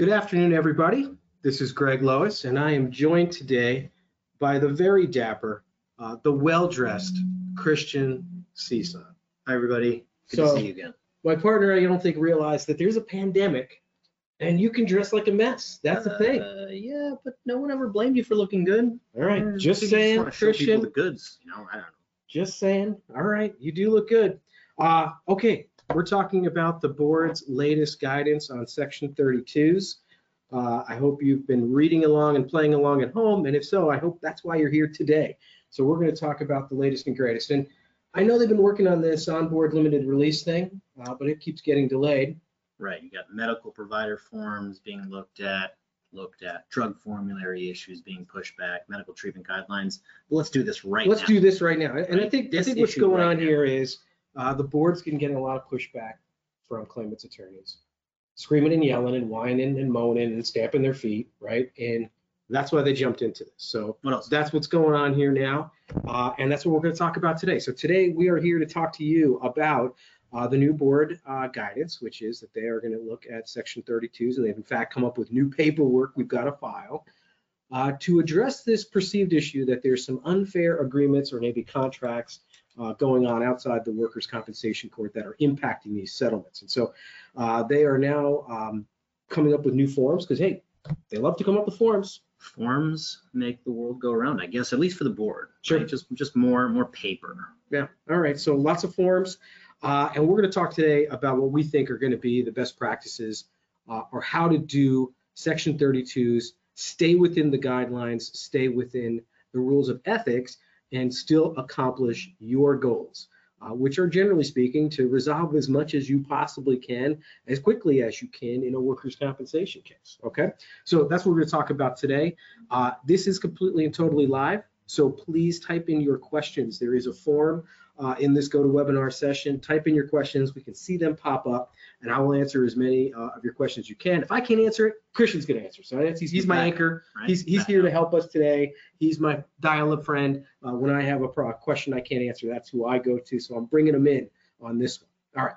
Good afternoon, everybody. This is Greg Lois, and I am joined today by the very dapper, uh, the well-dressed Christian Cisa. Hi, everybody. Good So- to see you again. My partner, I don't think realized that there's a pandemic, and you can dress like a mess. That's the thing. Uh, yeah, but no one ever blamed you for looking good. All right, Uh, just I think you saying, people Christian. The goods, you know. I don't know. Just saying. All right, you do look good. Uh, okay, we're talking about the board's latest guidance on section 32s. Uh, I hope you've been reading along and playing along at home, and if so, I hope that's why you're here today. So we're going to talk about the latest and greatest. And I know they've been working on this onboard limited release thing, uh, but it keeps getting delayed. Right, you got medical provider forms being looked at, looked at, drug formulary issues being pushed back, medical treatment guidelines. Let's do this right Let's now. do this right now. And I Right, think, I think what's going right on now. here is uh, the board's been getting a lot of pushback from claimants' attorneys, screaming and yelling and whining and moaning and stamping their feet, right? And that's why they jumped into this. So What else? that's what's going on here now. Uh, and that's what we're going to talk about today. So today we are here to talk to you about uh, the new board uh, guidance, which is that they are going to look at section 32s and they've in fact come up with new paperwork we've got to file uh, to address this perceived issue that there's some unfair agreements or maybe contracts uh, going on outside the workers' compensation court that are impacting these settlements. And so uh, they are now um, coming up with new forms because, hey, they love to come up with forms. Forms make the world go around, I guess, at least for the board. Sure. right? Just, just more, more paper. Yeah, all right, so lots of forms. Uh, and we're going to talk today about what we think are going to be the best practices uh, or how to do section 32s, stay within the guidelines, stay within the rules of ethics, and still accomplish your goals, uh, which are generally speaking to resolve as much as you possibly can, as quickly as you can in a workers' compensation case. Okay, so that's what we're going to talk about today. Uh, this is completely and totally live. So please type in your questions. There is a form uh, in this GoToWebinar session. Type in your questions. We can see them pop up, and I will answer as many uh, of your questions as you can. If I can't answer it, Christian's going to answer. So that's, he's, he's my anchor. Right? He's, he's here to help us today. He's my dial-up friend. Uh, when I have a pro- question I can't answer, that's who I go to. So I'm bringing him in on this one. All right.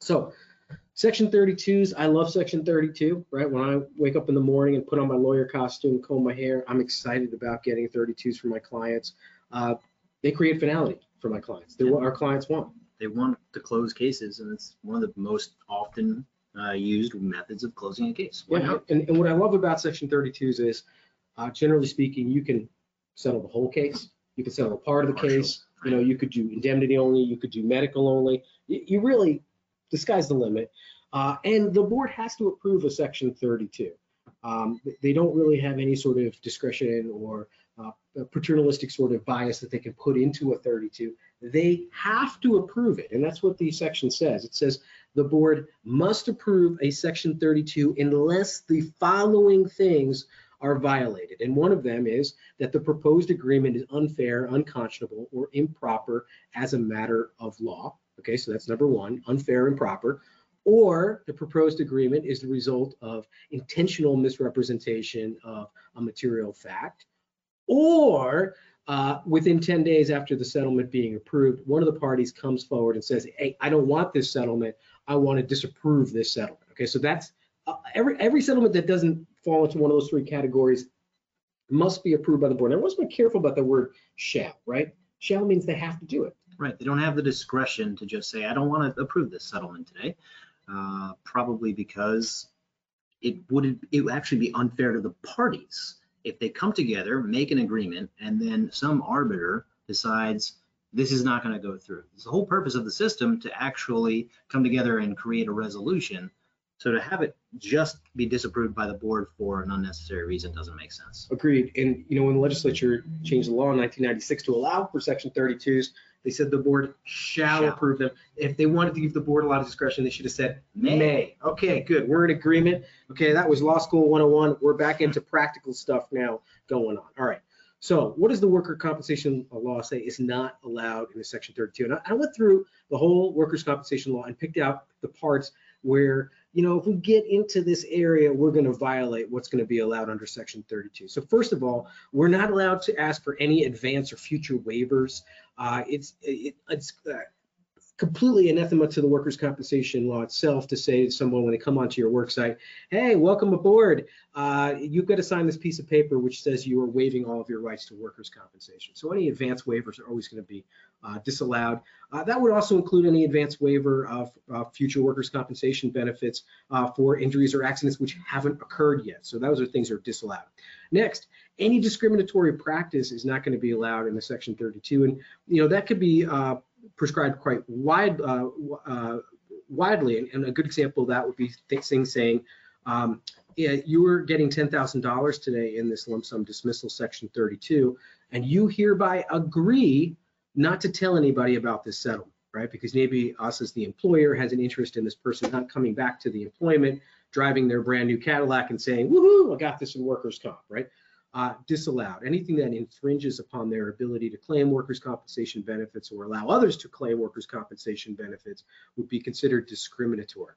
So section 32s, I love section 32, right? When I wake up in the morning and put on my lawyer costume, comb my hair, I'm excited about getting 32s for my clients. Uh, they create finality for my clients. They're what our clients want. They want to close cases, and it's one of the most often uh, used methods of closing a case. Why Yeah, and, and what I love about section 32s is, uh, generally speaking, you can settle the whole case. You can settle a part of the Partial, case. You know, you could do indemnity only, you could do medical only. You, you really, the sky's the limit. Uh, and the board has to approve a section 32. Um, they don't really have any sort of discretion or uh, paternalistic sort of bias that they can put into a 32. They have to approve it, and that's what the section says. It says the board must approve a section 32 unless the following things are violated. And one of them is that the proposed agreement is unfair, unconscionable, or improper as a matter of law. Okay, so that's number one, unfair, improper. Or the proposed agreement is the result of intentional misrepresentation of a material fact. Or uh, within 10 days after the settlement being approved, one of the parties comes forward and says, hey, I don't want this settlement. I want to disapprove this settlement. Okay, so that's uh, every every settlement that doesn't fall into one of those three categories must be approved by the board. Now, let's be careful about the word shall, right? Shall means they have to do it. Right, they don't have the discretion to just say, I don't want to approve this settlement today. Uh, Probably because it would, it would actually be unfair to the parties. If they come together, make an agreement, and then some arbiter decides this is not going to go through. It's the whole purpose of the system to actually come together and create a resolution. So to have it just be disapproved by the board for an unnecessary reason doesn't make sense. Agreed. And, you know, when the legislature changed the law in 1996 to allow for section 32s, they said the board shall Shall. approve them. If they wanted to give the board a lot of discretion, they should have said May. may. Okay, good. We're in agreement. Okay, that was law school 101. We're back into practical stuff now going on. All right. So what does the worker compensation law say is not allowed in section 32? And I- I went through the whole workers' compensation law and picked out the parts where, you know, if we get into this area, we're going to violate what's going to be allowed under section 32. So first of all, we're not allowed to ask for any advance or future waivers. Uh, it's it, it's uh, completely anathema to the workers' compensation law itself to say to someone when they come onto your work site, hey, welcome aboard. Uh, you've got to sign this piece of paper which says you are waiving all of your rights to workers' compensation. So any advance waivers are always going to be uh, disallowed. Uh, that would also include any advance waiver of future workers' compensation benefits uh, for injuries or accidents which haven't occurred yet. So those are things that are disallowed. Next, any discriminatory practice is not going to be allowed in the section 32. And, you know, that could be uh, prescribed quite wide, uh, uh, widely. And, a good example of that would be things saying, um, yeah, you were getting $10,000 today in this lump sum dismissal section 32, and you hereby agree not to tell anybody about this settlement, right? Because maybe us as the employer has an interest in this person not coming back to the employment, driving their brand new Cadillac and saying, woohoo, I got this in workers' comp, right? Uh, disallowed. Anything that infringes upon their ability to claim workers' compensation benefits or allow others to claim workers' compensation benefits would be considered discriminatory.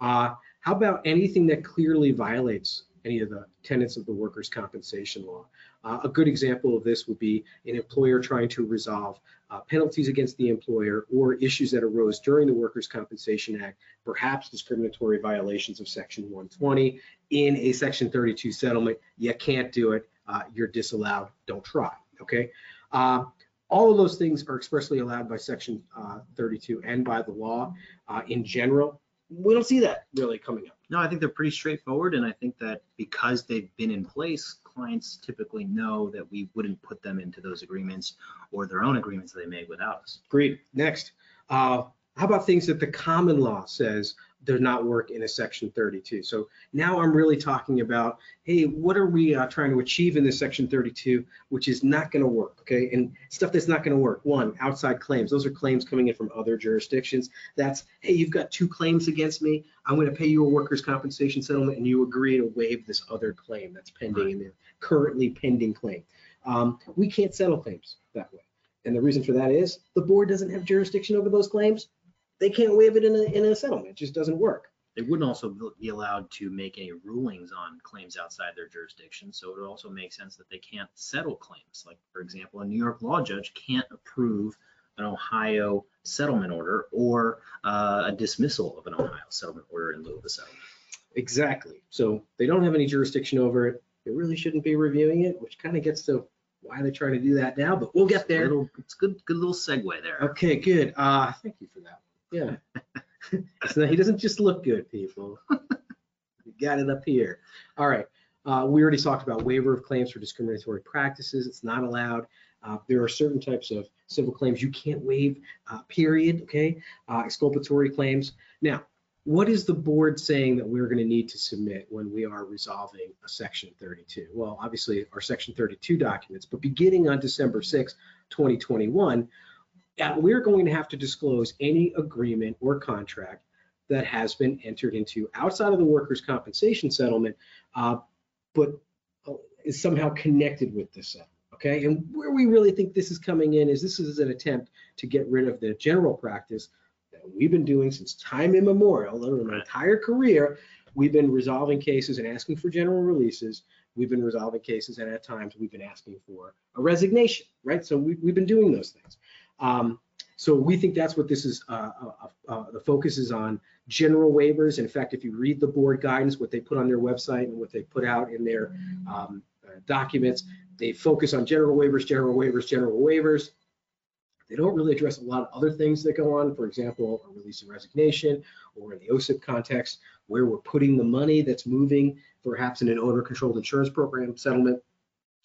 Uh, how about anything that clearly violates any of the tenets of the workers' compensation law? Uh, a good example of this would be an employer trying to resolve uh, penalties against the employer or issues that arose during the Workers' Compensation Act, perhaps discriminatory violations of Section 120 in a Section 32 settlement. You can't do it uh, you're disallowed, don't try, okay? Uh, all of those things are expressly allowed by section uh, 32 and by the law uh, in general. We don't see that really coming up. No, I think they're pretty straightforward. And I think that because they've been in place, clients typically know that we wouldn't put them into those agreements or their own agreements that they made without us. Great. Next, uh, how about things that the common law says does not work in a section 32. So now I'm really talking about, hey, what are we uh, trying to achieve in this section 32, which is not going to work, okay? And stuff that's not going to work. One, outside claims. Those are claims coming in from other jurisdictions. That's, hey, you've got two claims against me. I'm going to pay you a workers' compensation settlement, and you agree to waive this other claim that's pending in the currently pending claim. Um, we can't settle claims that way. And the reason for that is the board doesn't have jurisdiction over those claims they can't waive it in a, in a settlement. It just doesn't work. They wouldn't also be allowed to make any rulings on claims outside their jurisdiction. So it would also make sense that they can't settle claims. Like, for example, a New York law judge can't approve an Ohio settlement order or uh, a dismissal of an Ohio settlement order in lieu of a settlement. Exactly. So they don't have any jurisdiction over it. They really shouldn't be reviewing it, which kind of gets to why they're trying to do that now, but we'll get there. Little, it's good, good little segue there. Okay, good. Uh, thank you for that. Yeah. so he doesn't just look good, people. you got it up here. All right. Uh, we already talked about waiver of claims for discriminatory practices. It's not allowed. Uh, there are certain types of civil claims you can't waive, uh, period. Okay. Uh, exculpatory claims. Now, what is the board saying that we're going to need to submit when we are resolving a section 32? Well, obviously our section 32 documents, but beginning on December 6, 2021, uh, we're going to have to disclose any agreement or contract that has been entered into outside of the workers' compensation settlement, uh, but uh, is somehow connected with this settlement. Okay, and where we really think this is coming in is this is an attempt to get rid of the general practice that we've been doing since time immemorial, over my entire career. We've been resolving cases and asking for general releases. We've been resolving cases, and at times we've been asking for a resignation, right? So we, we've been doing those things. Um, so we think that's what this is, uh, uh, uh, the focus is on general waivers. In fact, if you read the board guidance, what they put on their website and what they put out in their um, uh, documents, they focus on general waivers, general waivers, general waivers. They don't really address a lot of other things that go on. For example, a release and resignation, or in the OCIP context, where we're putting the money that's moving, perhaps in an owner-controlled insurance program settlement.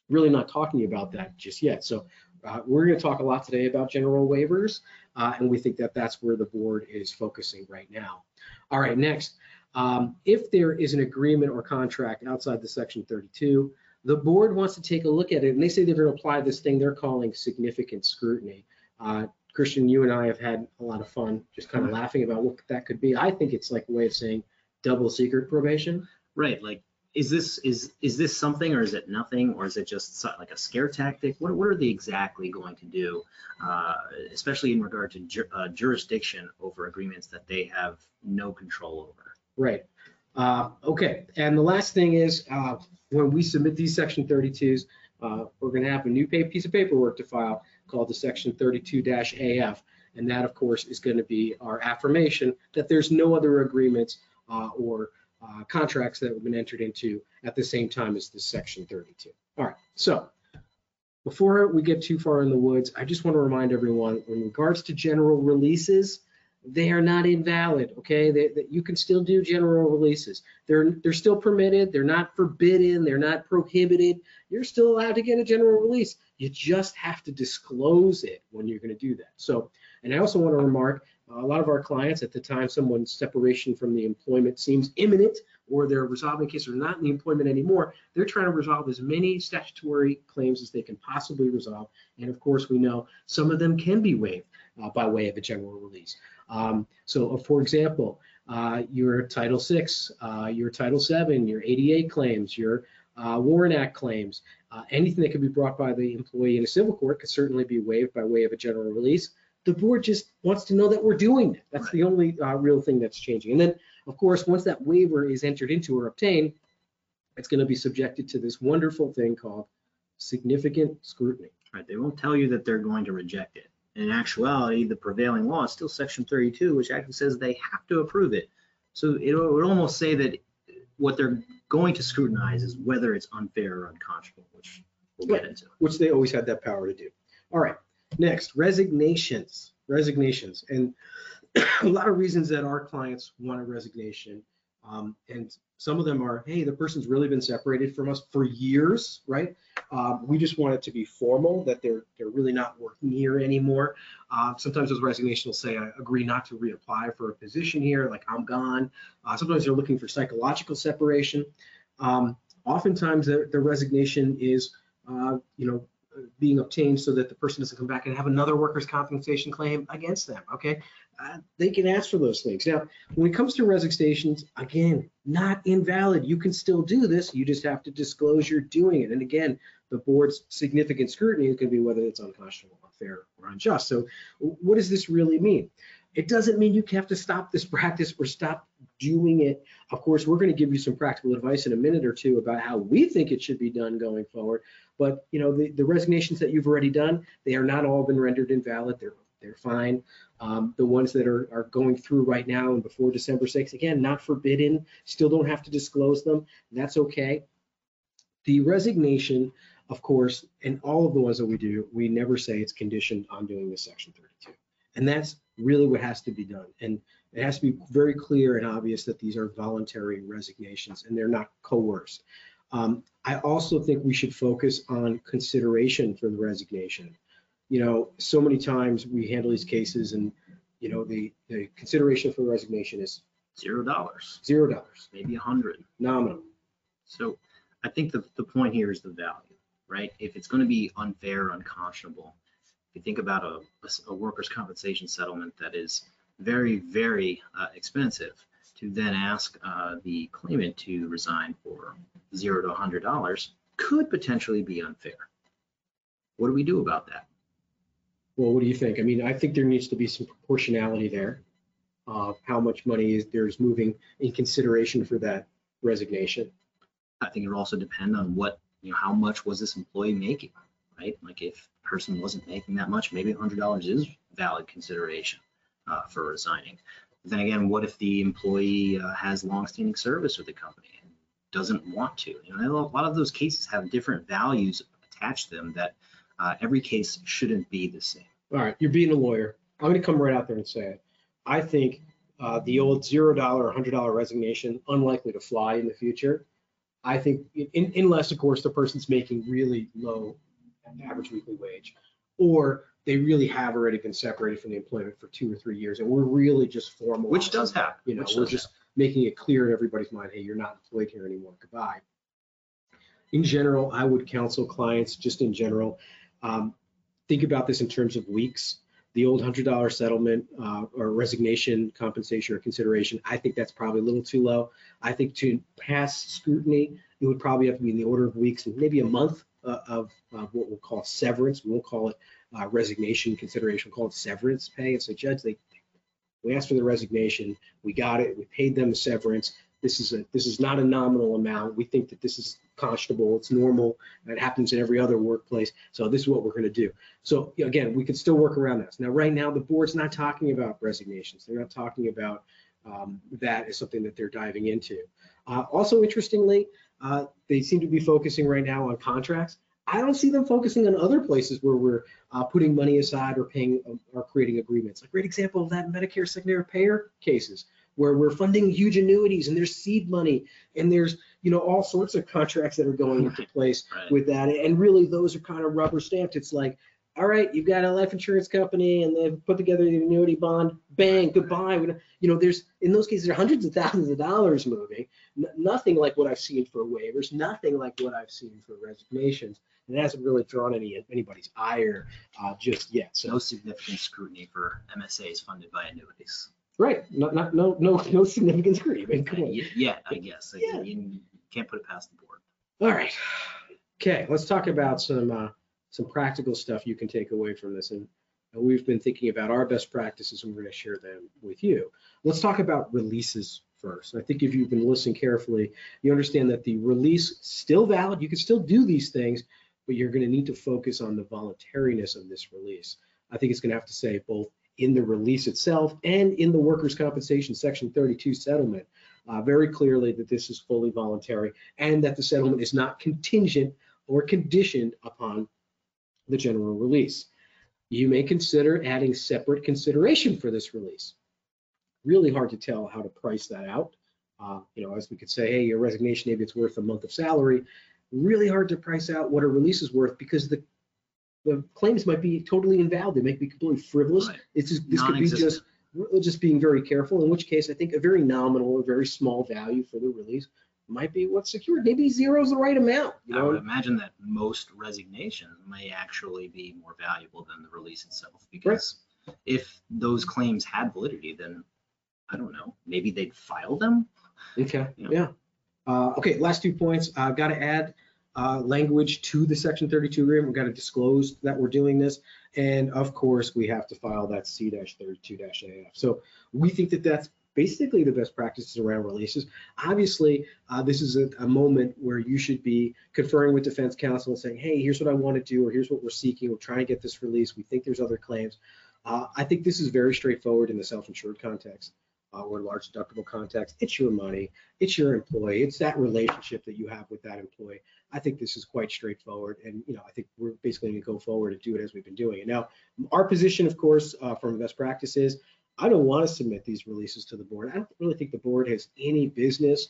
Really not talking about that just yet. So uh, we're going to talk a lot today about general waivers, uh, and we think that that's where the board is focusing right now. All right, next, um, if there is an agreement or contract outside the section 32, the board wants to take a look at it, and they say they're going to apply this thing they're calling significant scrutiny. Uh, Christian, you and I have had a lot of fun just kind of laughing about what that could be. I think it's like a way of saying double secret probation. Right, like is this is is this something or is it nothing? Or is it just like a scare tactic? What, what are they exactly going to do uh, especially in regard to ju uh, jurisdiction over agreements that they have no control over? Right. Uh, okay. And the last thing is uh, when we submit these section 32s uh, we're going to have a new piece of paperwork to file called the section 32-af And that, of course, is going to be our affirmation that there's no other agreements uh, or uh, contracts that have been entered into at the same time as this section 32. All right, so before we get too far in the woods, I just want to remind everyone, in regards to general releases, they are not invalid, okay? That you can still do general releases. They're, they're still permitted, they're not forbidden, they're not prohibited. You're still allowed to get a general release. You just have to disclose it when you're gonna do that. So, and I also want to remark, a lot of our clients, at the time someone's separation from the employment seems imminent, or they're resolving a case or not in the employment anymore, they're trying to resolve as many statutory claims as they can possibly resolve. And of course, we know some of them can be waived uh, by way of a general release. Um, so, uh, for example, uh, your Title VI, uh, your Title VII, your ADA claims, your uh, WARN Act claims, uh, anything that could be brought by the employee in a civil court could certainly be waived by way of a general release. The board just wants to know that we're doing that. That's the only uh, real thing that's changing. And then, of course, once that waiver is entered into or obtained, it's going to be subjected to this wonderful thing called significant scrutiny. Right, they won't tell you that they're going to reject it. In actuality, the prevailing law is still section 32, which actually says they have to approve it. So it would almost say that what they're going to scrutinize is whether it's unfair or unconscionable, which we'll get into. which they always had that power to do. All right, next, resignations, resignations. And a lot of reasons that our clients want a resignation. Um, and some of them are, hey, the person's really been separated from us for years, right? Um, we just want it to be formal, that they're they're really not working here anymore. Uh, sometimes those resignations will say, I agree not to reapply for a position here, like I'm gone. Uh, sometimes they're looking for psychological separation. Um, oftentimes the, the resignation is, uh, you know, being obtained so that the person doesn't come back and have another workers' compensation claim against them. Okay, uh, they can ask for those things. Now, when it comes to resignations, again, not invalid. You can still do this. You just have to disclose you're doing it. And again, the board's significant scrutiny can be whether it's unconscionable, unfair, or unjust. So, what does this really mean? It doesn't mean you have to stop this practice or stop doing it. Of course, we're going to give you some practical advice in a minute or two about how we think it should be done going forward. But you know, the, the resignations that you've already done, they are not all been rendered invalid. They're they're fine. Um, the ones that are, are going through right now and before December 6th, again, not forbidden, still don't have to disclose them. That's okay. The resignation, of course, and all of the ones that we do, we never say it's conditioned on doing this section 32. And that's really what has to be done. And it has to be very clear and obvious that these are voluntary resignations and they're not coerced. Um, I also think we should focus on consideration for the resignation. You know, so many times we handle these cases and, you know, the, the consideration for the resignation is Zero dollars, zero dollars, maybe a hundred. nominal. So I think the, the point here is the value, right? If it's going to be unfair, unconscionable, if you think about a, a workers' compensation settlement that is very, very uh, expensive, to then ask uh, the claimant to resign for zero to a hundred dollars could potentially be unfair. What do we do about that? Well, what do you think? I mean, I think there needs to be some proportionality there of how much money is there's moving in consideration for that resignation. I think it would also depend on what, you know, how much was this employee making, right? Like if the person wasn't making that much, maybe hundred dollars is valid consideration uh, for resigning. But then again, what if the employee uh, has longstanding service with the company and doesn't want to? You know, a lot of those cases have different values attached to them that uh, every case shouldn't be the same. All right, you're being a lawyer. I'm going to come right out there and say it. I think uh, the old zero dollar or hundred dollar resignation unlikely to fly in the future. I think in, unless, of course, the person's making really low average weekly wage, or they really have already been separated from the employment for two or three years, and we're really just formal. Which does happen, You know, we're just making it clear in everybody's mind, hey, you're not employed here anymore. Goodbye. In general, I would counsel clients, just in general, um, think about this in terms of weeks. The old hundred dollar settlement uh, or resignation compensation or consideration, I think that's probably a little too low. I think to pass scrutiny, it would probably have to be in the order of weeks, maybe a month uh, of uh, what we'll call severance. We won't call it uh, resignation consideration, we'll call it severance pay. It's a judge, they we asked for the resignation, we got it, we paid them the severance. this is a, this is not a nominal amount. We think that this is conscionable, it's normal, it happens in every other workplace. So this is what we're gonna do. So again, we could still work around this. Now, right now, the board's not talking about resignations. They're not talking about um, that as something that they're diving into. Uh, also, interestingly, uh, they seem to be focusing right now on contracts. I don't see them focusing on other places where we're uh, putting money aside or paying um, or creating agreements. A great example of that Medicare secondary payer cases where we're funding huge annuities and there's seed money and there's you know all sorts of contracts that are going into place Right. with that. And really, those are kind of rubber stamped. It's like, all right, you've got a life insurance company and they've put together the annuity bond. Bang, goodbye. You know, there's in those cases, there are hundreds of thousands of dollars moving. N- nothing like what I've seen for waivers. Nothing like what I've seen for resignations. And it hasn't really drawn any anybody's ire uh, just yet. So No significant scrutiny for MSAs funded by annuities. right, not, not no no no significant scrutiny. I mean, come on. Yet, yet, I guess. Yeah. You can't put it past the board. All right. Okay, let's talk about some uh, some practical stuff you can take away from this. And and we've been thinking about our best practices, and we're going to share them with you. Let's talk about releases first. I think if you've been listening carefully, you understand that the release still valid. You can still do these things, but you're going to need to focus on the voluntariness of this release. I think it's going to have to say both in the release itself and in the workers' compensation section 32 settlement uh, very clearly that this is fully voluntary and that the settlement is not contingent or conditioned upon the general release. You may consider adding separate consideration for this release. Really hard to tell how to price that out. Uh, you know, as we could say, hey, your resignation, maybe it's worth a month of salary. Really hard to price out what a release is worth because the the claims might be totally invalid. They might be completely frivolous. Right. It's just, this could be just just being very careful, in which case I think a very nominal or very small value for the release might be what's secured. Maybe zero is the right amount. You I would imagine that most resignations may actually be more valuable than the release itself because if those claims had validity, then I don't know, maybe they'd file them. okay, Yeah. yeah. Uh, okay, last two points. I've got to add uh, language to the Section 32 agreement. We've got to disclose that we're doing this, and of course, we have to file that C-32-AF. So we think that that's basically the best practices around releases. Obviously, uh, this is a, a moment where you should be conferring with defense counsel and saying, hey, here's what I want to do, or here's what we're seeking. We're trying to get this release. We think there's other claims. Uh, I think this is very straightforward in the self-insured context uh, or large deductible context. It's your money, it's your employee, it's that relationship that you have with that employee. I think this is quite straightforward, and you know, I think we're basically going to go forward and do it as we've been doing it. Now, our position, of course, uh, from best practices, I don't want to submit these releases to the board. I don't really think the board has any business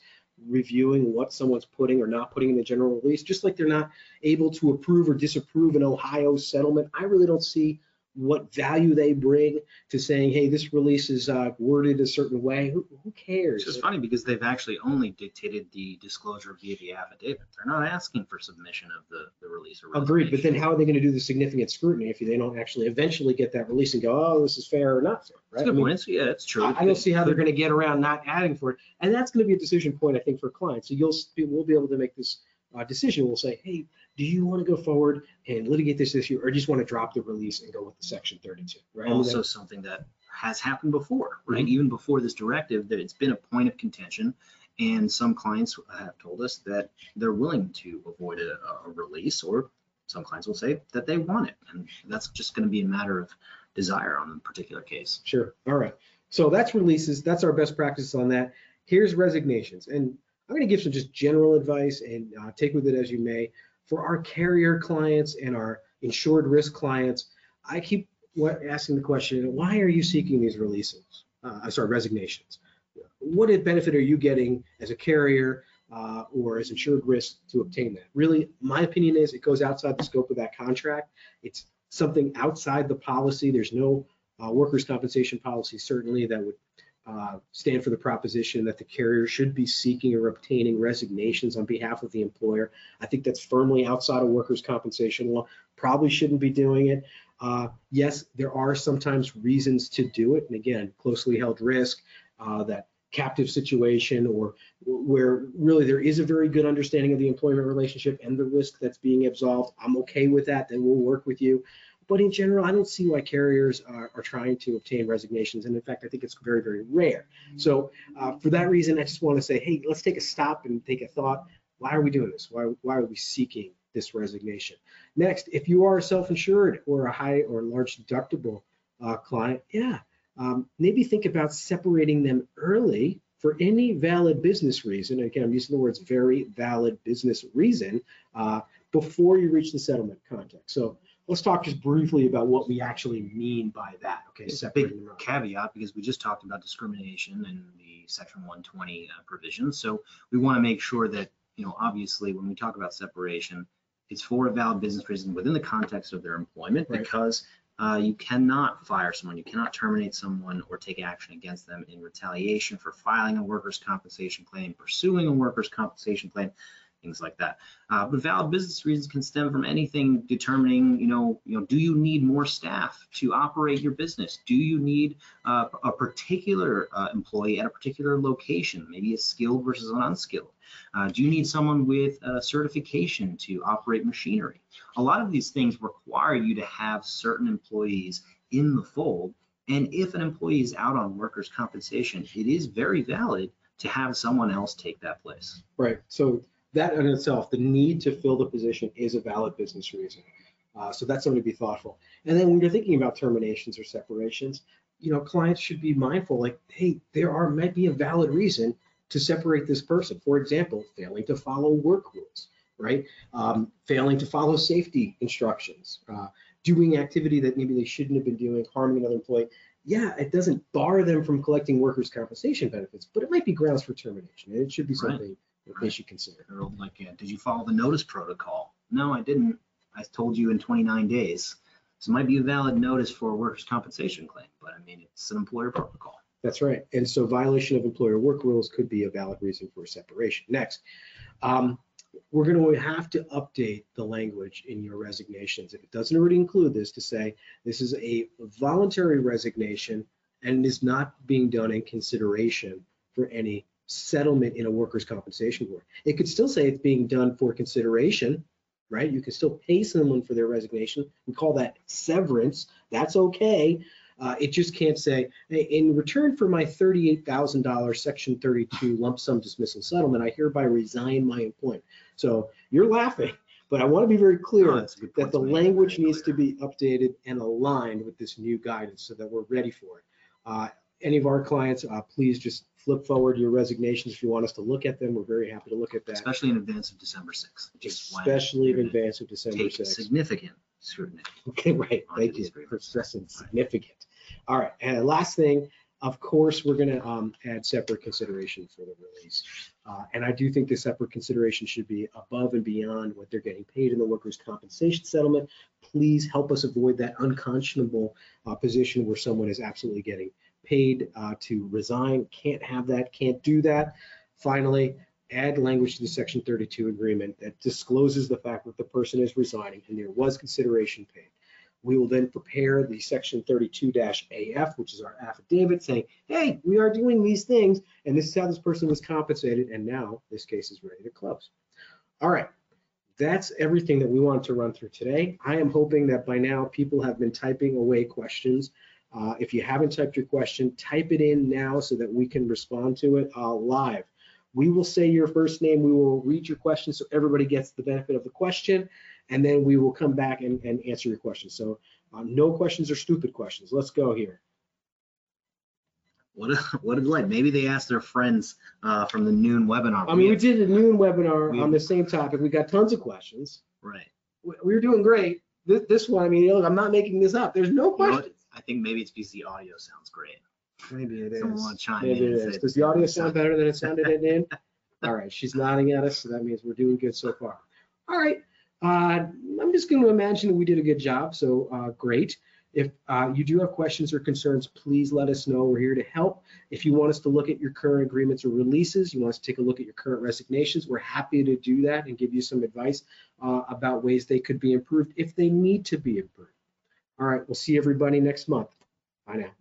reviewing what someone's putting or not putting in the general release, just like they're not able to approve or disapprove an Ohio settlement. I really don't see what value they bring to saying, hey, this release is uh, worded a certain way. Who, who cares? It's funny because they've actually only dictated the disclosure via the affidavit. They're not asking for submission of the, the release or Agreed, but then how are they going to do the significant scrutiny if they don't actually eventually get that release and go, oh, this is fair or not fair, That's right? a I good mean, point. Yeah, it's true. I I don't see how they're going to get around not adding for it, and that's going to be a decision point, I think, for clients. So you'll be- we'll be able to make this uh, decision. We'll say, hey, do you want to go forward and litigate this issue, or just want to drop the release and go with the section 32, right? I mean, also something that has happened before, right? Mhm. Even before this directive, that it's been a point of contention. And some clients have told us that they're willing to avoid a, a release, or some clients will say that they want it. And that's just going to be a matter of desire on the particular case. Sure. All right. So that's releases. That's our best practice on that. Here's resignations. And I'm going to give some just general advice and uh, take with it as you may. For our carrier clients and our insured risk clients, I keep asking the question, why are you seeking these releases? Uh, I'm sorry, resignations. What benefit are you getting as a carrier uh, or as insured risk to obtain that? Really, my opinion is it goes outside the scope of that contract. It's something outside the policy. There's no uh, workers' compensation policy certainly that would uh, stand for the proposition that the carrier should be seeking or obtaining resignations on behalf of the employer. I think that's firmly outside of workers' compensation law. Probably shouldn't be doing it. Uh, yes, there are sometimes reasons to do it, and again, closely held risk, uh, that captive situation, or where really there is a very good understanding of the employment relationship and the risk that's being absolved. I'm okay with that. Then we'll work with you But in general, I don't see why carriers are, are trying to obtain resignations. And in fact, I think it's very, very rare. So uh, for that reason, I just want to say, hey, let's take a stop and take a thought. Why are we doing this? Why, why are we seeking this resignation? Next, if you are self-insured or a high or large deductible uh, client, yeah, um, maybe think about separating them early for any valid business reason. Again, I'm using the words very valid business reason uh, before you reach the settlement context. So let's talk just briefly about what we actually mean by that. Okay, It's a big caveat because we just talked about discrimination in the section 120 uh, provision. So we want to make sure that, you know, obviously when we talk about separation, it's for a valid business reason within the context of their employment Right. because uh, you cannot fire someone, you cannot terminate someone or take action against them in retaliation for filing a workers' compensation claim, pursuing a workers' compensation claim, things like that. Uh, but valid business reasons can stem from anything determining, you know, you know, do you need more staff to operate your business? Do you need uh, a particular uh, employee at a particular location, maybe a skilled versus an unskilled? Uh, do you need someone with uh, certification to operate machinery? A lot of these things require you to have certain employees in the fold. And if an employee is out on workers' compensation, it is very valid to have someone else take that place. Right. So that in itself, the need to fill the position is a valid business reason. Uh, so that's something to be thoughtful. And then when you're thinking about terminations or separations, you know, clients should be mindful, like, hey, there are might be a valid reason to separate this person. For example, failing to follow work rules, right? Um, failing to follow safety instructions, uh, doing activity that maybe they shouldn't have been doing, harming another employee. Yeah, it doesn't bar them from collecting workers' compensation benefits, but it might be grounds for termination. And it should be something that they should consider. They're like, yeah, did you follow the notice protocol? No, I didn't. I told you in 29 days. So it might be a valid notice for a workers' compensation claim, but I mean, it's an employer protocol. That's right. And so violation of employer work rules could be a valid reason for separation. Next, um, we're going to have to update the language in your resignations. If it doesn't already include this, to say this is a voluntary resignation and is not being done in consideration for any settlement in a workers' compensation board. It could still say it's being done for consideration, right? You can still pay someone for their resignation. We call that severance. That's okay. Uh, it just can't say, "Hey, in return for my $38,000 Section 32 lump sum dismissal settlement, I hereby resign my employment. So you're laughing, but I want to be very clear Oh, good point that the language needs to be updated and aligned with this new guidance so that we're ready for it. Uh, Any of our clients, uh, please just flip forward your resignations if you want us to look at them. We're very happy to look at that, Especially in advance of December 6th, which is when especially in you're gonna advance of December take 6th. significant scrutiny. Okay, right. onto Thank these you for agreements. stressing significant. All right, and last thing, of course, we're gonna um, add separate consideration for the release. Uh, And I do think the separate consideration should be above and beyond what they're getting paid in the workers' compensation settlement. Please help us avoid that unconscionable uh, position where someone is absolutely getting paid uh, to resign. Can't have that, can't do that. Finally, add language to the section 32 agreement that discloses the fact that the person is resigning and there was consideration paid. We will then prepare the section 32-AF, which is our affidavit saying, hey, we are doing these things and this is how this person was compensated and now this case is ready to close. All right, that's everything that we wanted to run through today. I am hoping that by now people have been typing away questions. Uh, If you haven't typed your question, type it in now so that we can respond to it uh, live. We will say your first name, we will read your question so everybody gets the benefit of the question, and then we will come back and, and answer your questions. So uh, no questions are stupid questions. Let's go here. What a, what a delight. Maybe they asked their friends uh, from the noon webinar. I mean, we had- did a noon webinar We- on the same topic. We got tons of questions. Right. We we were doing great. This, this one, I mean, look, I'm not making this up. There's no You know questions. I think maybe it's because the audio sounds great. Maybe it Someone is. wanna chime Maybe in it and say- Does the audio sound better than it sounded at noon? All right, she's nodding at us, so that means we're doing good so far. All right, uh, I'm just going to imagine that we did a good job, so uh, great. If uh, you do have questions or concerns, please let us know. We're here to help. If you want us to look at your current agreements or releases, you want us to take a look at your current resignations, we're happy to do that and give you some advice uh, about ways they could be improved if they need to be improved. All right, we'll see everybody next month. Bye now.